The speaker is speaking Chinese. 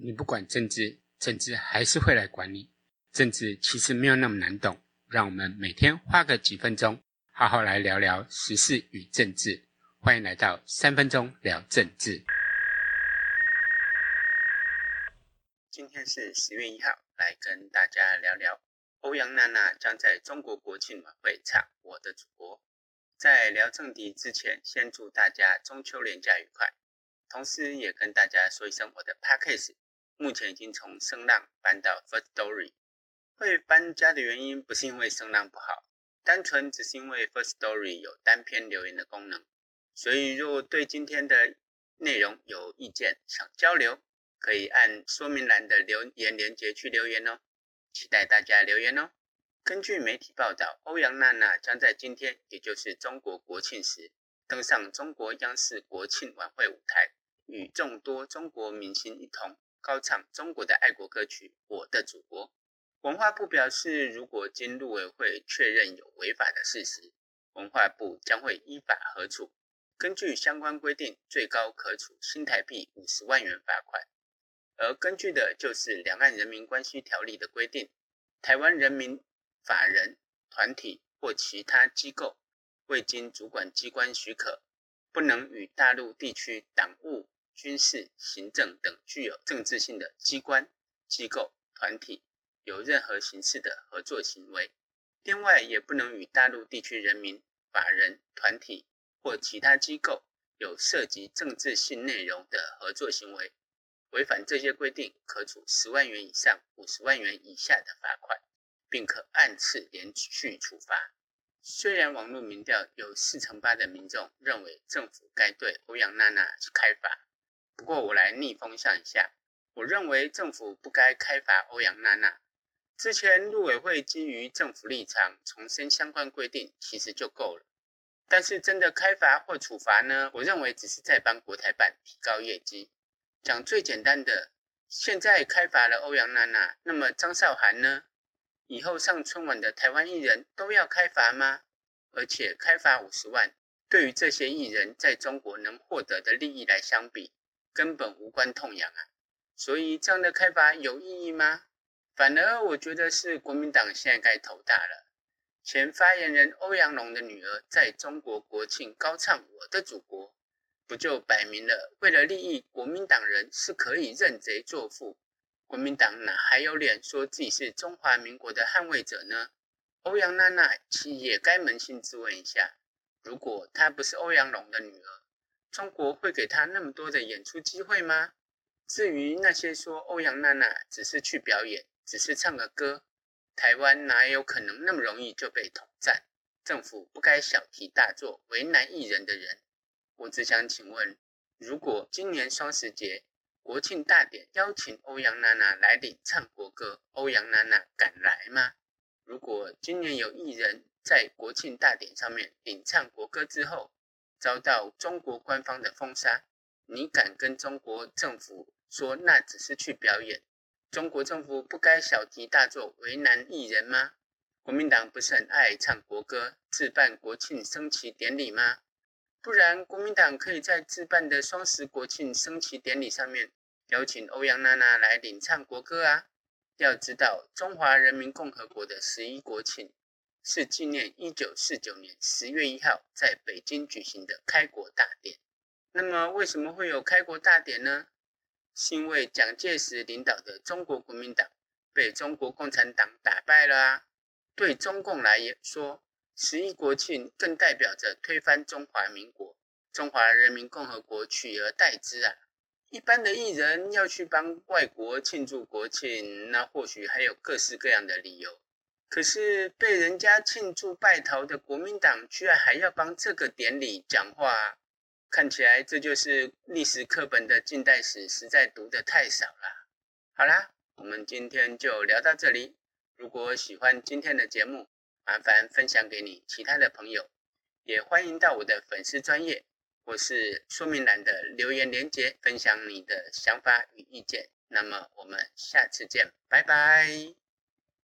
你不管政治，政治还是会来管你。政治其实没有那么难懂，让我们每天花个几分钟，好好来聊聊时事与政治。欢迎来到三分钟聊政治。今天是十月一号，来跟大家聊聊欧阳娜娜将在中国国庆晚会唱《我的祖国》。在聊正题之前，先祝大家中秋连假愉快，同时也跟大家说一声，我的 Podcast 目前已经从声浪搬到 First Story，。会搬家的原因不是因为声浪不好，单纯只是因为 First Story 有单篇留言的功能。所以，如果对今天的内容有意见，想交流，可以按说明栏的留言连结去留言哦。期待大家留言哦。根据媒体报道，欧阳娜娜将在今天，也就是中国国庆时，登上中国央视国庆晚会舞台，与众多中国明星一同高唱中国的爱国歌曲《我的祖国》。文化部表示，如果经陆委会确认有违法的事实，文化部将会依法核处。根据相关规定，最高可处新台币五十万元罚款。而根据的就是《两岸人民关系条例》的规定，台湾人民法人、团体或其他机构未经主管机关许可，不能与大陆地区党务、军事、行政等具有政治性的机关、机构、团体。有任何形式的合作行为，另外也不能与大陆地区人民、法人、团体或其他机构有涉及政治性内容的合作行为。违反这些规定，可处十万元以上五十万元以下的罚款，并可按次连续处罚。虽然网络民调有四成八的民众认为政府该对欧阳娜娜开罚，不过我来逆风向一下，我认为政府不该开罚欧阳娜娜。之前陆委会基于政府立场重申相关规定，其实就够了。但是真的开罚或处罚呢？我认为只是在帮国台办提高业绩。讲最简单的，现在开罚了欧阳娜娜，那么张韶涵呢？以后上春晚的台湾艺人都要开罚吗？而且开罚五十万，对于这些艺人在中国能获得的利益来相比，根本无关痛痒啊。所以这样的开法有意义吗？反而，我觉得是国民党现在该头大了。前发言人欧阳龙的女儿在中国国庆高唱《我的祖国》，不就摆明了为了利益国民党人是可以认贼作父？国民党哪还有脸说自己是中华民国的捍卫者呢？欧阳娜娜其实也该扪心自问一下：如果她不是欧阳龙的女儿，中国会给他那么多的演出机会吗？至于那些说欧阳娜娜只是去表演，只是唱个歌，台湾哪有可能那么容易就被统战？政府不该小题大做，为难艺人的人。我只想请问，如果今年双十节国庆大典邀请欧阳娜娜来领唱国歌，欧阳娜娜敢来吗？如果今年有艺人在国庆大典上面领唱国歌之后，遭到中国官方的封杀，你敢跟中国政府说那只是去表演？中国政府不该小题大做，为难艺人吗？国民党不是很爱唱国歌，自办国庆升旗典礼吗？不然，国民党可以在自办的双十国庆升旗典礼上面邀请欧阳娜娜来领唱国歌啊！要知道，中华人民共和国的十一国庆是纪念一九四九年十月一号在北京举行的开国大典。那么，为什么会有开国大典呢？是因为蒋介石领导的中国国民党被中国共产党打败了啊！对中共来说，十一国庆更代表着推翻中华民国，中华人民共和国取而代之啊！一般的艺人要去帮外国庆祝国庆，那或许还有各式各样的理由。可是被人家庆祝败逃的国民党，居然还要帮这个典礼讲话。看起来这就是历史课本的近代史，实在读得太少了。好啦，我们今天就聊到这里。如果喜欢今天的节目，麻烦分享给你其他的朋友，也欢迎到我的粉丝专页或是说明栏的留言连结，分享你的想法与意见。那么我们下次见，拜拜。